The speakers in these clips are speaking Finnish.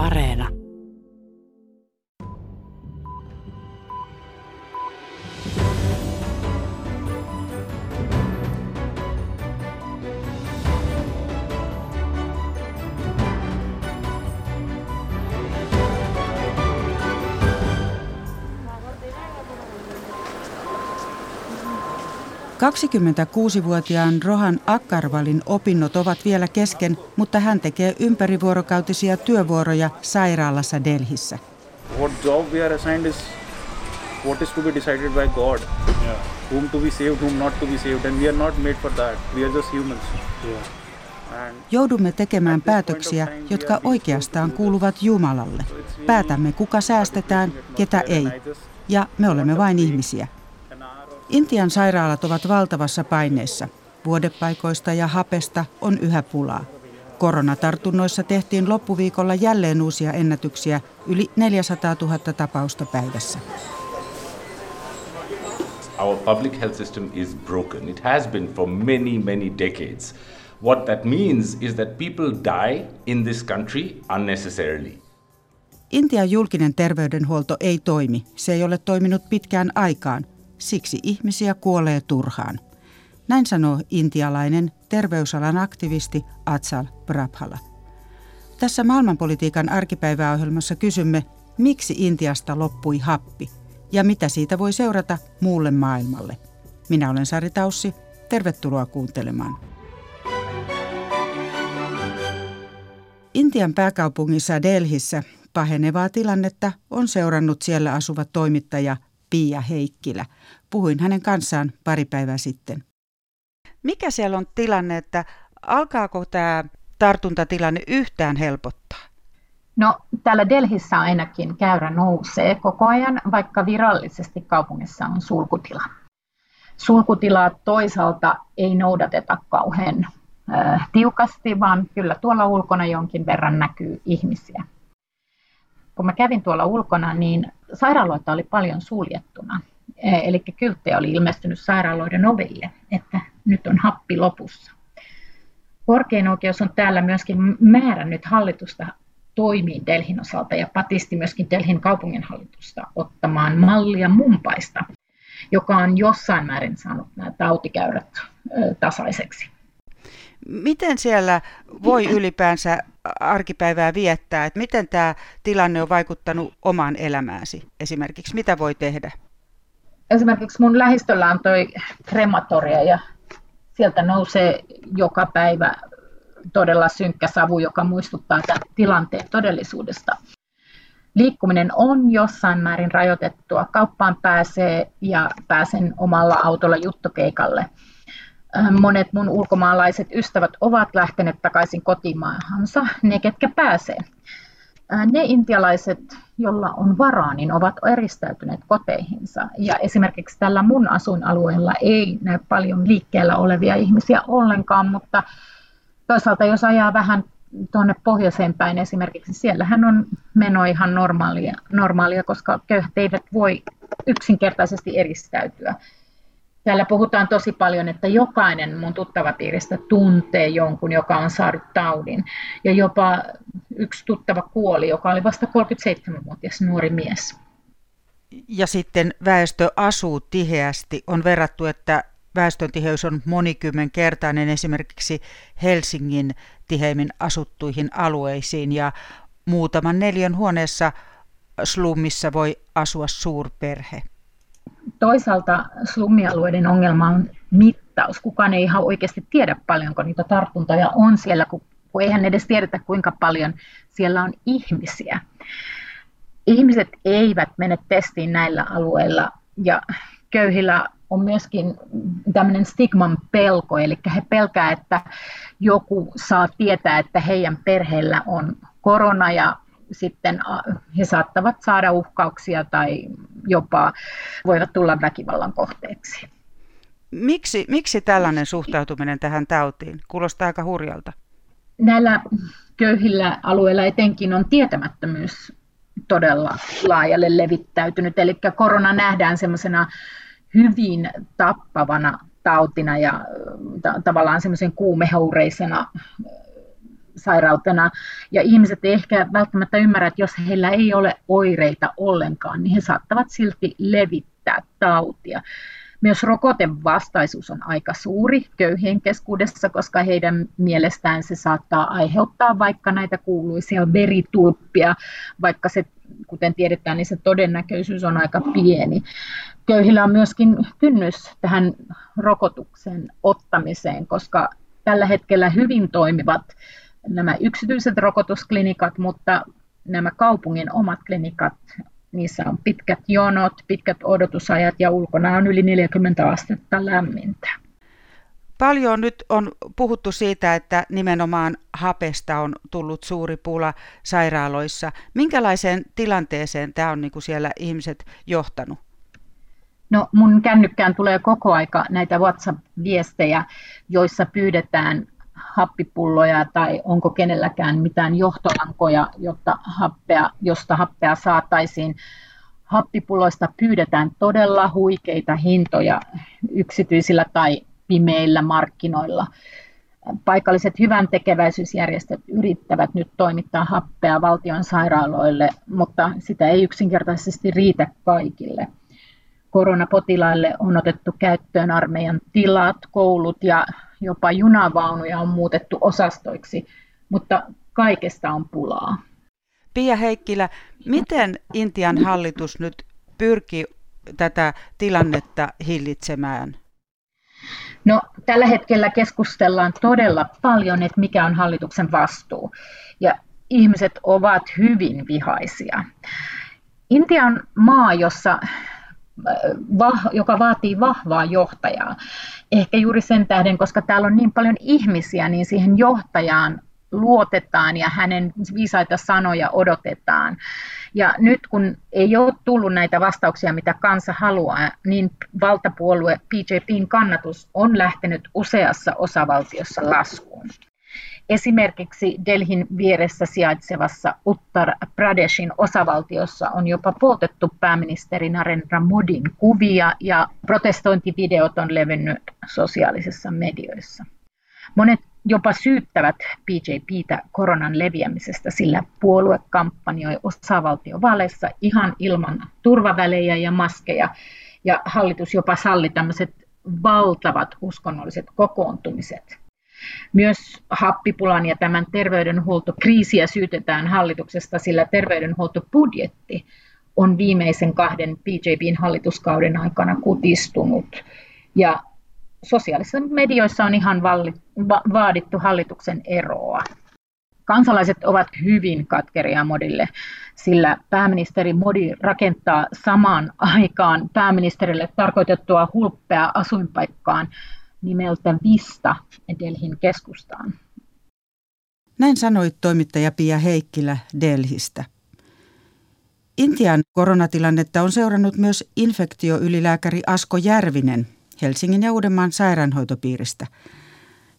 Areena. 26-vuotiaan Rohan Akkarvalin opinnot ovat vielä kesken, mutta hän tekee ympärivuorokautisia työvuoroja sairaalassa Delhissä. What job we are assigned is what is to be decided by God. Yeah. Whom to be saved, whom not to be saved. And we are not made for that. We are just humans. Yeah. Joudumme tekemään päätöksiä, jotka oikeastaan kuuluvat Jumalalle. Päätämme, kuka säästetään, ketä ei. Ja me olemme vain ihmisiä. Intian sairaalat ovat valtavassa paineessa. Vuodepaikoista ja hapesta on yhä pulaa. Koronatartunnoissa tehtiin loppuviikolla jälleen uusia ennätyksiä, yli 400 000 tapausta päivässä. Our public health system is broken. It has been for many, many decades. What that means is that people die in this country unnecessarily. Intian julkinen terveydenhuolto ei toimi. Se ei ole toiminut pitkään aikaan – Siksi ihmisiä kuolee turhaan. Näin sanoo intialainen terveysalan aktivisti Atsal Prabhala. Tässä maailmanpolitiikan arkipäiväohjelmassa kysymme, miksi Intiasta loppui happi ja mitä siitä voi seurata muulle maailmalle. Minä olen Sari Taussi. Tervetuloa kuuntelemaan. Intian pääkaupungissa Delhissä pahenevaa tilannetta on seurannut siellä asuva toimittaja Pia Heikkilä. Puhuin hänen kanssaan pari päivää sitten. Mikä siellä on tilanne, että alkaako tämä tartuntatilanne yhtään helpottaa? No täällä Delhissä ainakin käyrä nousee koko ajan, vaikka virallisesti kaupungissa on sulkutila. Sulkutilaa toisaalta ei noudateta kauhean äh, tiukasti, vaan kyllä tuolla ulkona jonkin verran näkyy ihmisiä. Kun mä kävin tuolla ulkona, niin sairaaloita oli paljon suljettuna. Eh, eli kylttejä oli ilmestynyt sairaaloiden oville, että nyt on happi lopussa. Korkein oikeus on täällä myöskin määrännyt hallitusta toimiin Delhin osalta ja patisti myöskin Delhin kaupunginhallitusta ottamaan mallia Mumpaista, joka on jossain määrin saanut nämä tautikäyrät tasaiseksi. Miten siellä voi ylipäänsä arkipäivää viettää? Että miten tämä tilanne on vaikuttanut omaan elämääsi esimerkiksi? Mitä voi tehdä? Esimerkiksi mun lähistöllä on toi krematoria ja sieltä nousee joka päivä todella synkkä savu, joka muistuttaa tämän tilanteen todellisuudesta. Liikkuminen on jossain määrin rajoitettua. Kauppaan pääsee ja pääsen omalla autolla juttokeikalle – monet mun ulkomaalaiset ystävät ovat lähteneet takaisin kotimaahansa, ne ketkä pääsee. Äh, ne intialaiset, joilla on varaa, niin ovat eristäytyneet koteihinsa. Ja esimerkiksi tällä mun asuinalueella ei näy paljon liikkeellä olevia ihmisiä ollenkaan, mutta toisaalta jos ajaa vähän tuonne pohjoiseen päin esimerkiksi, siellähän on meno ihan normaalia, normaalia koska köyhät eivät voi yksinkertaisesti eristäytyä. Täällä puhutaan tosi paljon, että jokainen mun tuttavapiiristä tuntee jonkun, joka on saanut taudin. Ja jopa yksi tuttava kuoli, joka oli vasta 37-vuotias nuori mies. Ja sitten väestö asuu tiheästi. On verrattu, että väestön tiheys on monikymmenkertainen esimerkiksi Helsingin tiheimmin asuttuihin alueisiin ja muutaman neljän huoneessa slummissa voi asua suurperhe toisaalta slummialueiden ongelma on mittaus. Kukaan ei ihan oikeasti tiedä paljonko niitä tartuntoja on siellä, kun, kun eihän edes tiedetä kuinka paljon siellä on ihmisiä. Ihmiset eivät mene testiin näillä alueilla ja köyhillä on myöskin tämmöinen stigman pelko, eli he pelkää, että joku saa tietää, että heidän perheellä on korona ja sitten he saattavat saada uhkauksia tai jopa voivat tulla väkivallan kohteeksi. Miksi, miksi tällainen suhtautuminen tähän tautiin? Kuulostaa aika hurjalta. Näillä köyhillä alueilla etenkin on tietämättömyys todella laajalle levittäytynyt. Eli korona nähdään semmoisena hyvin tappavana tautina ja tavallaan semmoisen kuumehoureisena sairautena. Ja ihmiset ei ehkä välttämättä ymmärrä, että jos heillä ei ole oireita ollenkaan, niin he saattavat silti levittää tautia. Myös rokotevastaisuus on aika suuri köyhien keskuudessa, koska heidän mielestään se saattaa aiheuttaa vaikka näitä kuuluisia veritulppia, vaikka se, kuten tiedetään, niin se todennäköisyys on aika pieni. Köyhillä on myöskin kynnys tähän rokotuksen ottamiseen, koska tällä hetkellä hyvin toimivat nämä yksityiset rokotusklinikat, mutta nämä kaupungin omat klinikat Niissä on pitkät jonot, pitkät odotusajat ja ulkona on yli 40 astetta lämmintä. Paljon nyt on puhuttu siitä, että nimenomaan hapesta on tullut suuri pula sairaaloissa. Minkälaiseen tilanteeseen tämä on niin kuin siellä ihmiset johtanut? No mun kännykkään tulee koko aika näitä WhatsApp-viestejä, joissa pyydetään happipulloja tai onko kenelläkään mitään johtolankoja, jotta happea, josta happea saataisiin. Happipulloista pyydetään todella huikeita hintoja yksityisillä tai pimeillä markkinoilla. Paikalliset hyvän tekeväisyysjärjestöt yrittävät nyt toimittaa happea valtion sairaaloille, mutta sitä ei yksinkertaisesti riitä kaikille. Koronapotilaille on otettu käyttöön armeijan tilat, koulut ja jopa junavaunuja on muutettu osastoiksi, mutta kaikesta on pulaa. Pia Heikkilä, miten Intian hallitus nyt pyrki tätä tilannetta hillitsemään? No, tällä hetkellä keskustellaan todella paljon, että mikä on hallituksen vastuu. Ja ihmiset ovat hyvin vihaisia. Intia on maa, jossa joka vaatii vahvaa johtajaa. Ehkä juuri sen tähden, koska täällä on niin paljon ihmisiä, niin siihen johtajaan luotetaan ja hänen viisaita sanoja odotetaan. Ja nyt kun ei ole tullut näitä vastauksia, mitä kansa haluaa, niin valtapuolue BJPn kannatus on lähtenyt useassa osavaltiossa laskuun. Esimerkiksi Delhin vieressä sijaitsevassa Uttar Pradeshin osavaltiossa on jopa poltettu pääministeri Narendra Modin kuvia ja protestointivideot on levinnyt sosiaalisissa medioissa. Monet jopa syyttävät BJPtä koronan leviämisestä, sillä puolue kampanjoi osavaltiovaaleissa ihan ilman turvavälejä ja maskeja, ja hallitus jopa salli tämmöiset valtavat uskonnolliset kokoontumiset. Myös happipulan ja tämän terveydenhuoltokriisiä syytetään hallituksesta, sillä terveydenhuoltobudjetti on viimeisen kahden BJPn hallituskauden aikana kutistunut. Ja sosiaalisissa medioissa on ihan valli, va, vaadittu hallituksen eroa. Kansalaiset ovat hyvin katkeria Modille, sillä pääministeri Modi rakentaa samaan aikaan pääministerille tarkoitettua hulppea asuinpaikkaan nimeltä Vista Delhin keskustaan. Näin sanoi toimittaja Pia Heikkilä Delhistä. Intian koronatilannetta on seurannut myös infektioylilääkäri Asko Järvinen Helsingin ja Uudenmaan sairaanhoitopiiristä.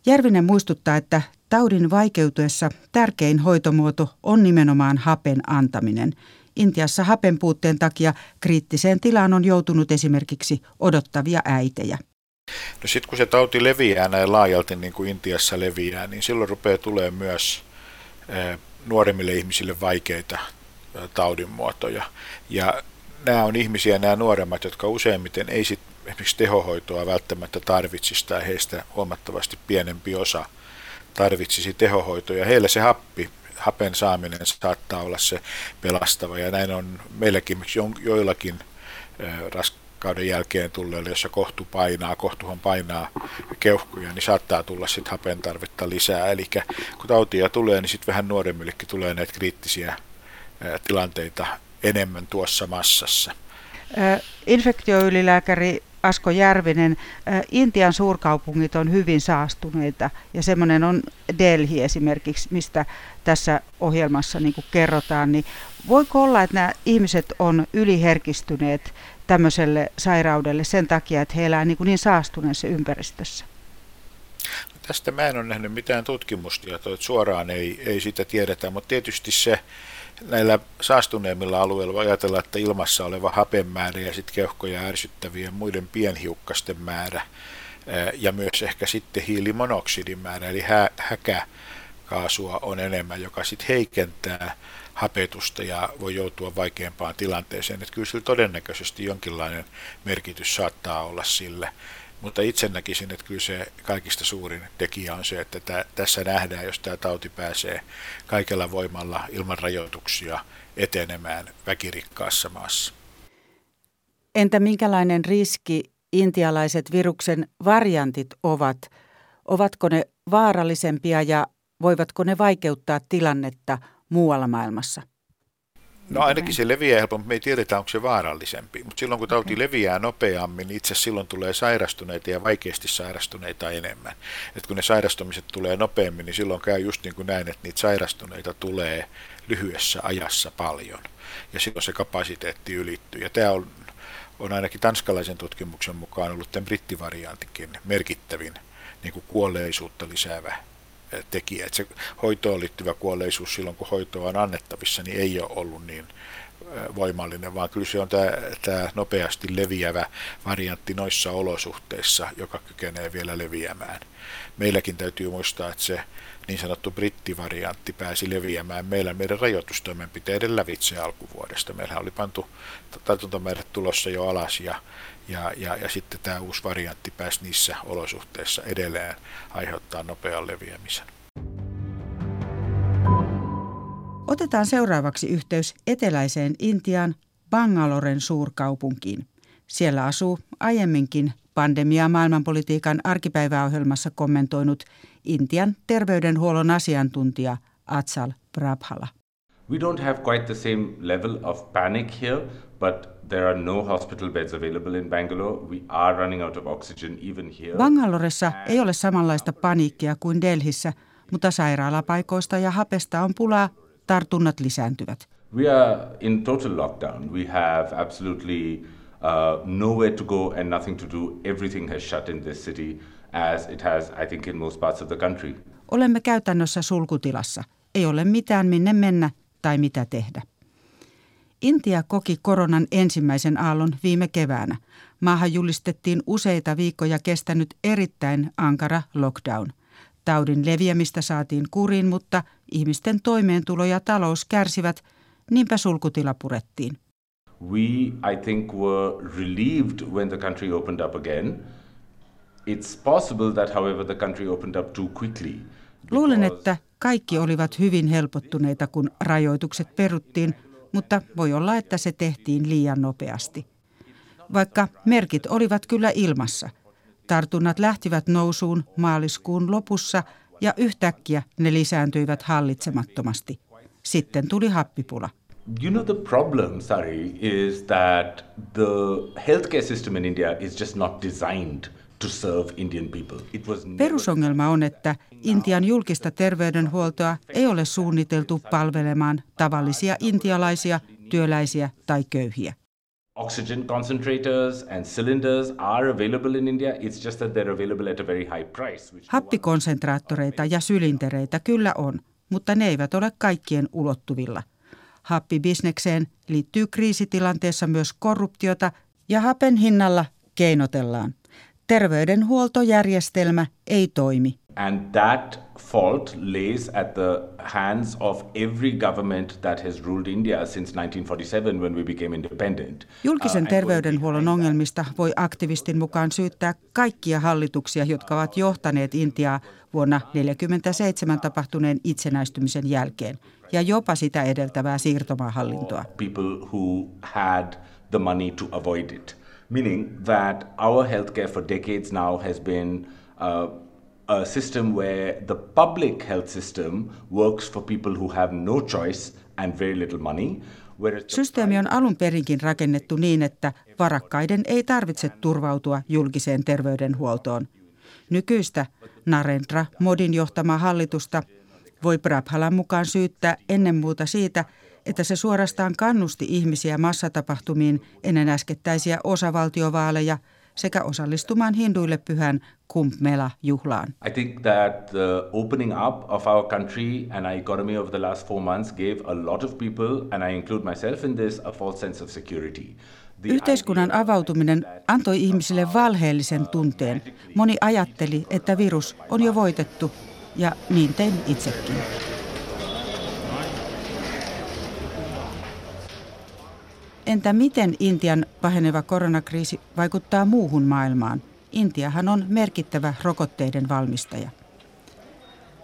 Järvinen muistuttaa, että taudin vaikeutuessa tärkein hoitomuoto on nimenomaan hapen antaminen. Intiassa hapen puutteen takia kriittiseen tilaan on joutunut esimerkiksi odottavia äitejä. No sitten kun se tauti leviää näin laajalti niin kuin Intiassa leviää, niin silloin rupeaa tulee myös nuoremmille ihmisille vaikeita taudinmuotoja. Ja nämä on ihmisiä, nämä nuoremmat, jotka useimmiten ei sit esimerkiksi tehohoitoa välttämättä tarvitsisi tai heistä huomattavasti pienempi osa tarvitsisi tehohoitoja. Heillä se happi, hapen saaminen saattaa olla se pelastava ja näin on meilläkin joillakin kauden jälkeen tulleille, jossa kohtu painaa, kohtuhan painaa keuhkuja, niin saattaa tulla sitten hapen tarvetta lisää. Eli kun tautia tulee, niin sitten vähän nuoremmillekin tulee näitä kriittisiä tilanteita enemmän tuossa massassa. Infektioylilääkäri Asko Järvinen, Intian suurkaupungit on hyvin saastuneita ja semmoinen on Delhi esimerkiksi, mistä tässä ohjelmassa niin kerrotaan, niin voiko olla, että nämä ihmiset on yliherkistyneet tämmöiselle sairaudelle sen takia, että he elävät niin, niin saastuneessa ympäristössä? Tästä mä en ole nähnyt mitään tutkimustietoa, että suoraan ei, ei sitä tiedetä, mutta tietysti se näillä saastuneemmilla alueilla voi ajatella, että ilmassa oleva hapenmäärä ja sitten keuhkoja ärsyttävien muiden pienhiukkasten määrä ja myös ehkä sitten hiilimonoksidin määrä, eli hä- häkä kaasua on enemmän, joka sitten heikentää hapetusta ja voi joutua vaikeampaan tilanteeseen. Että kyllä sillä todennäköisesti jonkinlainen merkitys saattaa olla sille. Mutta itse näkisin, että kyllä se kaikista suurin tekijä on se, että tä, tässä nähdään, jos tämä tauti pääsee kaikella voimalla ilman rajoituksia etenemään väkirikkaassa maassa. Entä minkälainen riski intialaiset viruksen variantit ovat? Ovatko ne vaarallisempia ja voivatko ne vaikeuttaa tilannetta muualla maailmassa? No ainakin se leviää helpommin, me ei tiedetä onko se vaarallisempi, mutta silloin kun tauti leviää nopeammin, niin itse silloin tulee sairastuneita ja vaikeasti sairastuneita enemmän. Et kun ne sairastumiset tulee nopeammin, niin silloin käy just niin kuin näin, että niitä sairastuneita tulee lyhyessä ajassa paljon. Ja silloin se kapasiteetti ylittyy. Ja tämä on, on ainakin tanskalaisen tutkimuksen mukaan ollut tämän brittivariantikin merkittävin niin kuin kuolleisuutta lisäävä tekijä. Että se hoitoon liittyvä kuolleisuus silloin, kun hoitoa on annettavissa, niin ei ole ollut niin voimallinen, vaan kyllä se on tämä, tämä nopeasti leviävä variantti noissa olosuhteissa, joka kykenee vielä leviämään. Meilläkin täytyy muistaa, että se niin sanottu brittivariantti pääsi leviämään meillä meidän rajoitustoimenpiteiden lävitse alkuvuodesta. Meillä oli pantu tartuntamäärät tulossa jo alas ja, ja, ja, ja sitten tämä uusi variantti pääsi niissä olosuhteissa edelleen aiheuttaa nopean leviämisen. Otetaan seuraavaksi yhteys eteläiseen Intiaan Bangaloren suurkaupunkiin. Siellä asuu aiemminkin pandemiaa maailmanpolitiikan arkipäiväohjelmassa kommentoinut Intian terveydenhuollon asiantuntija Atsal Prabhala. We don't have quite the same level of panic here, but there are no hospital beds available in Bangalore. We are running out of oxygen even here. Bangaloressa ei ole samanlaista paniikkia kuin Delhissä, mutta sairaalapaikoista ja hapesta on pulaa, tartunnat lisääntyvät. We are in total lockdown. We have absolutely uh, nowhere to go and nothing to do. Everything has shut in this city as it has, I think, in most parts of the country. Olemme käytännössä sulkutilassa. Ei ole mitään minne mennä tai mitä tehdä. Intia koki koronan ensimmäisen aallon viime keväänä. Maahan julistettiin useita viikkoja kestänyt erittäin ankara lockdown. Taudin leviämistä saatiin kuriin, mutta ihmisten toimeentulo ja talous kärsivät, niinpä sulkutila purettiin. We, I think, were relieved when the country opened up again. It's possible that, however, the country opened up too quickly. Luulen, että kaikki olivat hyvin helpottuneita, kun rajoitukset peruttiin, mutta voi olla, että se tehtiin liian nopeasti. Vaikka merkit olivat kyllä ilmassa. Tartunnat lähtivät nousuun maaliskuun lopussa ja yhtäkkiä ne lisääntyivät hallitsemattomasti. Sitten tuli happipula. You know, the problem, is that the healthcare system in India is just not designed – to serve Indian people. It was Perusongelma on, että Intian julkista terveydenhuoltoa ei ole suunniteltu palvelemaan tavallisia intialaisia, työläisiä tai köyhiä. Oxygen concentrators and cylinders are available in India. It's just that they're available at a very high price. Happikonsentraattoreita ja sylintereitä kyllä on, mutta ne eivät ole kaikkien ulottuvilla. Happibisnekseen liittyy kriisitilanteessa myös korruptiota ja hapen hinnalla keinotellaan. Terveydenhuoltojärjestelmä ei toimi. And that fault lays at the hands of every government that has ruled India since 1947 when we became independent. Julkisen uh, terveydenhuollon ongelmista voi aktivistin mukaan syyttää kaikkia hallituksia, jotka ovat johtaneet Intiaa vuonna 1947 tapahtuneen itsenäistymisen jälkeen ja jopa sitä edeltävää siirtomaahallintoa. People who had the money to avoid it meaning that our healthcare for decades now has been uh, a system where the public health system works for people who have no choice and very little money. Systeemi on alun perinkin rakennettu niin, että varakkaiden ei tarvitse turvautua julkiseen terveydenhuoltoon. Nykyistä Narendra Modin johtamaa hallitusta voi Prabhalan mukaan syyttää ennen muuta siitä, että se suorastaan kannusti ihmisiä massatapahtumiin ennen äskettäisiä osavaltiovaaleja sekä osallistumaan hinduille pyhän Kumbh Mela-juhlaan. I think that the opening up of our country and our economy over the last four months gave a lot of people, and I include myself in this, a false sense of security. Yhteiskunnan avautuminen antoi ihmisille valheellisen tunteen. Moni ajatteli, että virus on jo voitettu Ja niin tein itsekin. Entä miten Intian paheneva koronakriisi vaikuttaa muuhun maailmaan? Intiahan on merkittävä rokotteiden valmistaja.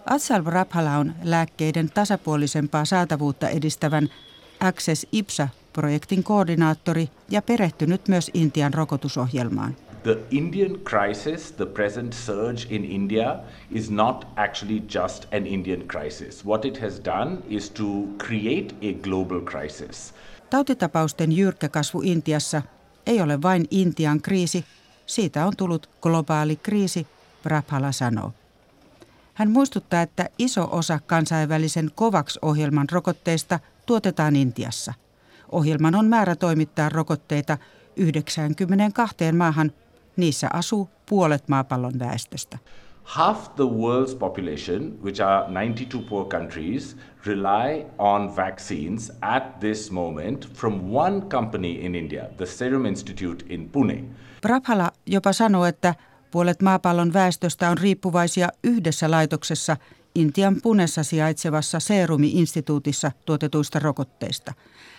Atsal Raphala on lääkkeiden tasapuolisempaa saatavuutta edistävän Access IPSA-projektin koordinaattori ja perehtynyt myös Intian rokotusohjelmaan. The Indian crisis, the present surge in India, is not actually just an Indian crisis. What it has done is to create a global crisis. Tautitapausten jyrkkä kasvu Intiassa ei ole vain Intian kriisi, siitä on tullut globaali kriisi, Prabhala sanoo. Hän muistuttaa, että iso osa kansainvälisen COVAX-ohjelman rokotteista tuotetaan Intiassa. Ohjelman on määrä toimittaa rokotteita 92 maahan. Niissä asuu puolet maapallon väestöstä. Half the world's population, which are 92 poor countries, rely on vaccines at this moment from one company in India, the Serum Institute in Pune. Prabhala jopa sanoo, että puolet maapallon väestöstä on riippuvaisia yhdessä laitoksessa Intian punessa sijaitsevassa Serumi-instituutissa tuotetuista rokotteista.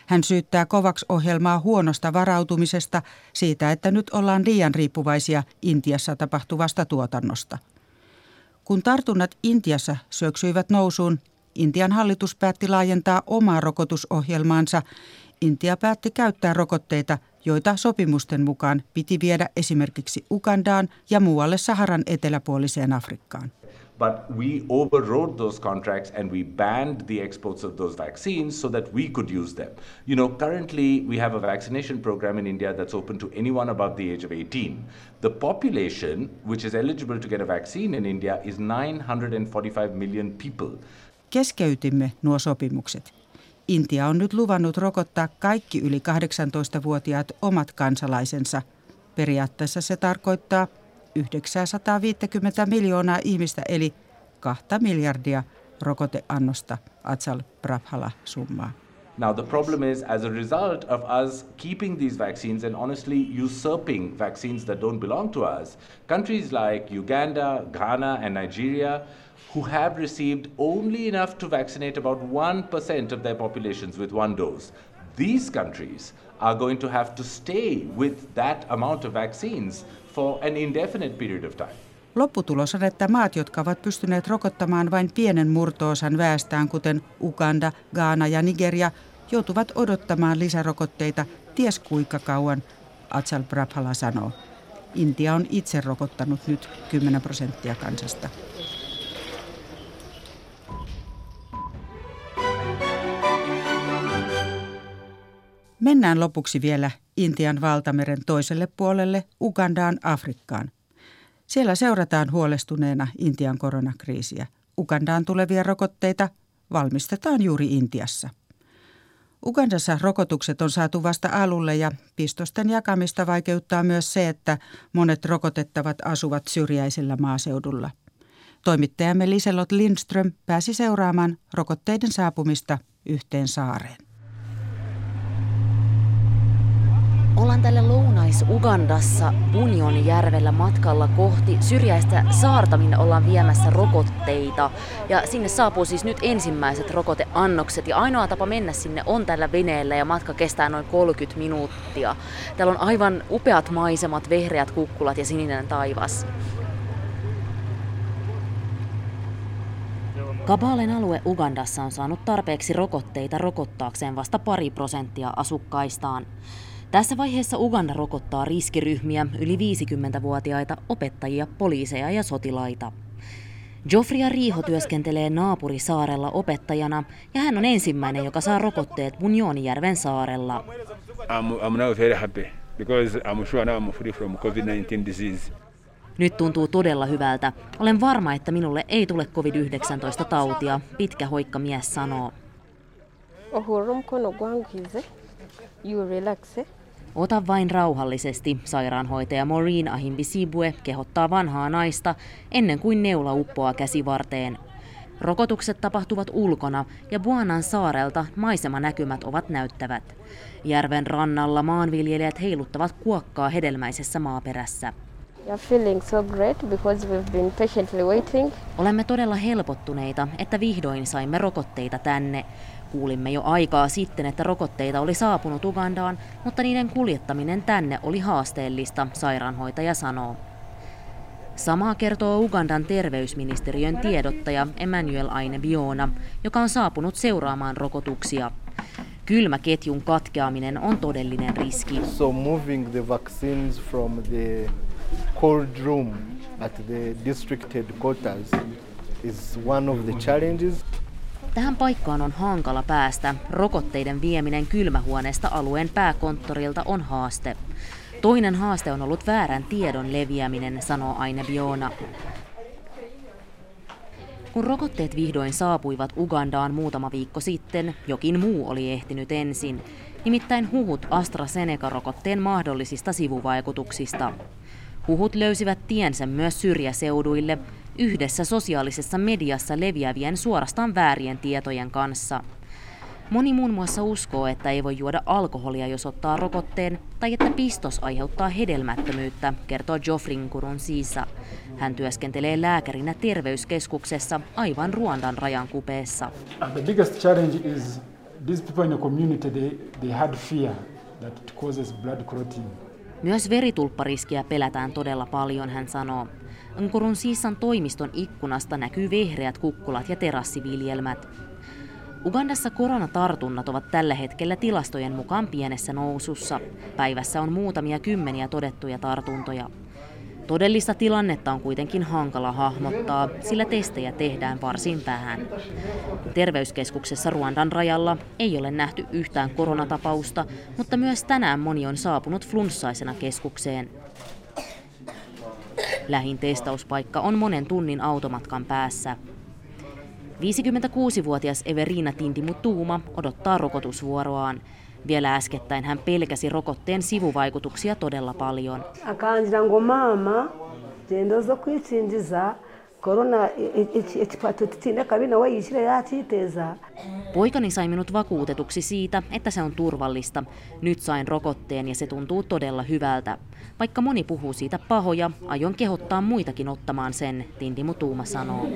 Hän syyttää COVAX-ohjelmaa huonosta varautumisesta siitä, että nyt ollaan liian riippuvaisia Intiassa tapahtuvasta tuotannosta – kun tartunnat Intiassa syöksyivät nousuun, Intian hallitus päätti laajentaa omaa rokotusohjelmaansa. Intia päätti käyttää rokotteita, joita sopimusten mukaan piti viedä esimerkiksi Ugandaan ja muualle Saharan eteläpuoliseen Afrikkaan. But we overrode those contracts and we banned the exports of those vaccines so that we could use them. You know, currently we have a vaccination program in India that's open to anyone above the age of 18. The population which is eligible to get a vaccine in India is 945 million people. Keskeytimme nuo sopimukset. Intia on nyt luvannut rokottaa kaikki yli 18-vuotiaat omat kansalaisensa. Periaatteessa se tarkoittaa 950 miljoonaa ihmistä eli kahta miljardia rokoteannosta, Atsal Prabhala summaa. Now, the problem is, as a result of us keeping these vaccines and honestly usurping vaccines that don't belong to us, countries like Uganda, Ghana, and Nigeria, who have received only enough to vaccinate about 1% of their populations with one dose, these countries are going to have to stay with that amount of vaccines for an indefinite period of time. Lopputulos on, että maat, jotka ovat pystyneet rokottamaan vain pienen murtoosan väestään, kuten Uganda, Ghana ja Nigeria, joutuvat odottamaan lisärokotteita ties kuinka kauan, Atsal Prabhala sanoo. Intia on itse rokottanut nyt 10 prosenttia kansasta. Mennään lopuksi vielä Intian valtameren toiselle puolelle, Ugandaan, Afrikkaan. Siellä seurataan huolestuneena Intian koronakriisiä. Ugandaan tulevia rokotteita valmistetaan juuri Intiassa. Ugandassa rokotukset on saatu vasta alulle ja pistosten jakamista vaikeuttaa myös se, että monet rokotettavat asuvat syrjäisellä maaseudulla. Toimittajamme Liselot Lindström pääsi seuraamaan rokotteiden saapumista yhteen saareen. Ollaan tällä Lounais-Ugandassa Bunjonjärvellä matkalla kohti syrjäistä saarta, minne ollaan viemässä rokotteita. Ja sinne saapuu siis nyt ensimmäiset rokoteannokset ja ainoa tapa mennä sinne on tällä veneellä ja matka kestää noin 30 minuuttia. Täällä on aivan upeat maisemat, vehreät kukkulat ja sininen taivas. Kabalen alue Ugandassa on saanut tarpeeksi rokotteita rokottaakseen vasta pari prosenttia asukkaistaan. Tässä vaiheessa Uganda rokottaa riskiryhmiä, yli 50-vuotiaita, opettajia, poliiseja ja sotilaita. Joffria Riiho työskentelee naapurisaarella opettajana ja hän on ensimmäinen, joka saa rokotteet Munjonijärven saarella. I'm, I'm now very happy because I'm sure now I'm free from COVID-19 disease. Nyt tuntuu todella hyvältä. Olen varma, että minulle ei tule COVID-19 tautia, pitkä hoikka mies sanoo. you? Ota vain rauhallisesti, sairaanhoitaja Maureen Ahimbisibue kehottaa vanhaa naista ennen kuin neula uppoaa käsivarteen. Rokotukset tapahtuvat ulkona ja Buanan saarelta maisemanäkymät ovat näyttävät. Järven rannalla maanviljelijät heiluttavat kuokkaa hedelmäisessä maaperässä. so. Olemme todella helpottuneita, että vihdoin saimme rokotteita tänne. Kuulimme jo aikaa sitten, että rokotteita oli saapunut Ugandaan, mutta niiden kuljettaminen tänne oli haasteellista, sairaanhoitaja sanoo. Samaa kertoo Ugandan terveysministeriön tiedottaja Emmanuel Aine Biona, joka on saapunut seuraamaan rokotuksia. Kylmäketjun katkeaminen on todellinen riski. So moving the vaccines from the cold room at the district headquarters is one of the challenges. Tähän paikkaan on hankala päästä. Rokotteiden vieminen kylmähuoneesta alueen pääkonttorilta on haaste. Toinen haaste on ollut väärän tiedon leviäminen, sanoo Aine Biona. Kun rokotteet vihdoin saapuivat Ugandaan muutama viikko sitten, jokin muu oli ehtinyt ensin, nimittäin huhut AstraZeneca-rokotteen mahdollisista sivuvaikutuksista. Huhut löysivät tiensä myös syrjäseuduille yhdessä sosiaalisessa mediassa leviävien suorastaan väärien tietojen kanssa. Moni muun muassa uskoo, että ei voi juoda alkoholia, jos ottaa rokotteen, tai että pistos aiheuttaa hedelmättömyyttä, kertoo Joffrin Kurun Siisa. Hän työskentelee lääkärinä terveyskeskuksessa aivan Ruandan rajan kupeessa. The biggest challenge is these people in the community, they, they had fear that it causes blood clotting. Myös veritulppariskiä pelätään todella paljon, hän sanoo. Nkurun Siisan toimiston ikkunasta näkyy vehreät kukkulat ja terassiviljelmät. Ugandassa koronatartunnat ovat tällä hetkellä tilastojen mukaan pienessä nousussa. Päivässä on muutamia kymmeniä todettuja tartuntoja. Todellista tilannetta on kuitenkin hankala hahmottaa, sillä testejä tehdään varsin vähän. Terveyskeskuksessa Ruandan rajalla ei ole nähty yhtään koronatapausta, mutta myös tänään moni on saapunut flunssaisena keskukseen. Lähin testauspaikka on monen tunnin automatkan päässä. 56-vuotias Everina Tintimutuuma odottaa rokotusvuoroaan. Vielä äskettäin hän pelkäsi rokotteen sivuvaikutuksia todella paljon. akangira ngo maama genda kwikingiza korona nawe yishyire yakiteza Poikani sai minut vakuutetuksi siitä, että se on turvallista. Nyt sain rokotteen ja se tuntuu todella hyvältä. Vaikka moni puhuu siitä pahoja, aion kehottaa muitakin ottamaan sen, Tindimu Tuuma sanoo.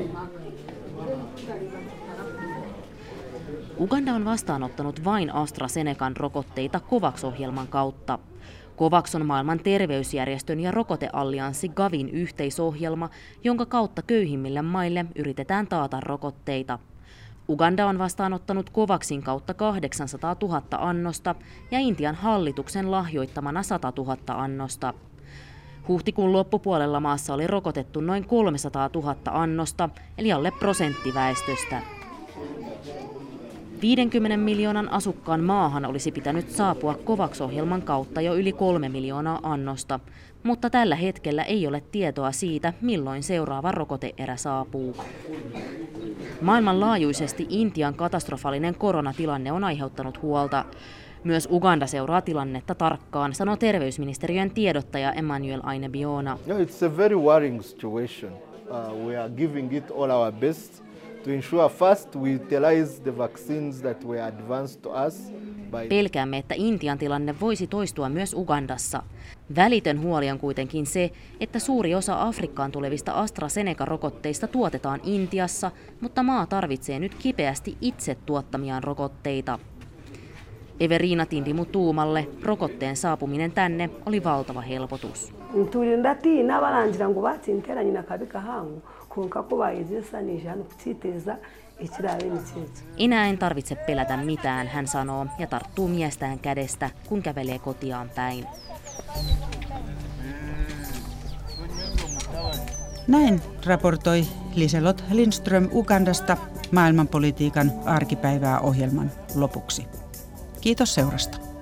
Uganda on vastaanottanut vain AstraZenecan rokotteita COVAX-ohjelman kautta. COVAX on maailman terveysjärjestön ja rokoteallianssi Gavin yhteisohjelma, jonka kautta köyhimmille maille yritetään taata rokotteita. Uganda on vastaanottanut COVAXin kautta 800 000 annosta ja Intian hallituksen lahjoittamana 100 000 annosta. Huhtikuun loppupuolella maassa oli rokotettu noin 300 000 annosta, eli alle prosentti väestöstä. 50 miljoonan asukkaan maahan olisi pitänyt saapua COVAX-ohjelman kautta jo yli kolme miljoonaa annosta, mutta tällä hetkellä ei ole tietoa siitä, milloin seuraava rokoteerä saapuu. Maailmanlaajuisesti Intian katastrofaalinen koronatilanne on aiheuttanut huolta. Myös Uganda seuraa tilannetta tarkkaan, sanoo terveysministeriön tiedottaja Emmanuel Aine Biona. No, it's a very worrying situation. Uh, we are giving it all our best to ensure first we utilize the vaccines that were advanced to us by Pelkäämme, että Intian tilanne voisi toistua myös Ugandassa. Välitön huoli on kuitenkin se, että suuri osa Afrikkaan tulevista AstraZeneca-rokotteista tuotetaan Intiassa, mutta maa tarvitsee nyt kipeästi itse tuottamiaan rokotteita. Everina Tindimu Tuumalle rokotteen saapuminen tänne oli valtava helpotus. Barangira ngo batsinteranye na kabi kahangu konka ko bayizesanije hano kukiteza ikirabe ni cyetu Enää en tarvitse pelätä mitään, hän sanoo ja tarttuu miestään kädestä, kun kävelee kotiaan päin. Näin raportoi Liselot Lindström Ugandasta maailmanpolitiikan arkipäivää ohjelman lopuksi. Kiitos seurasta.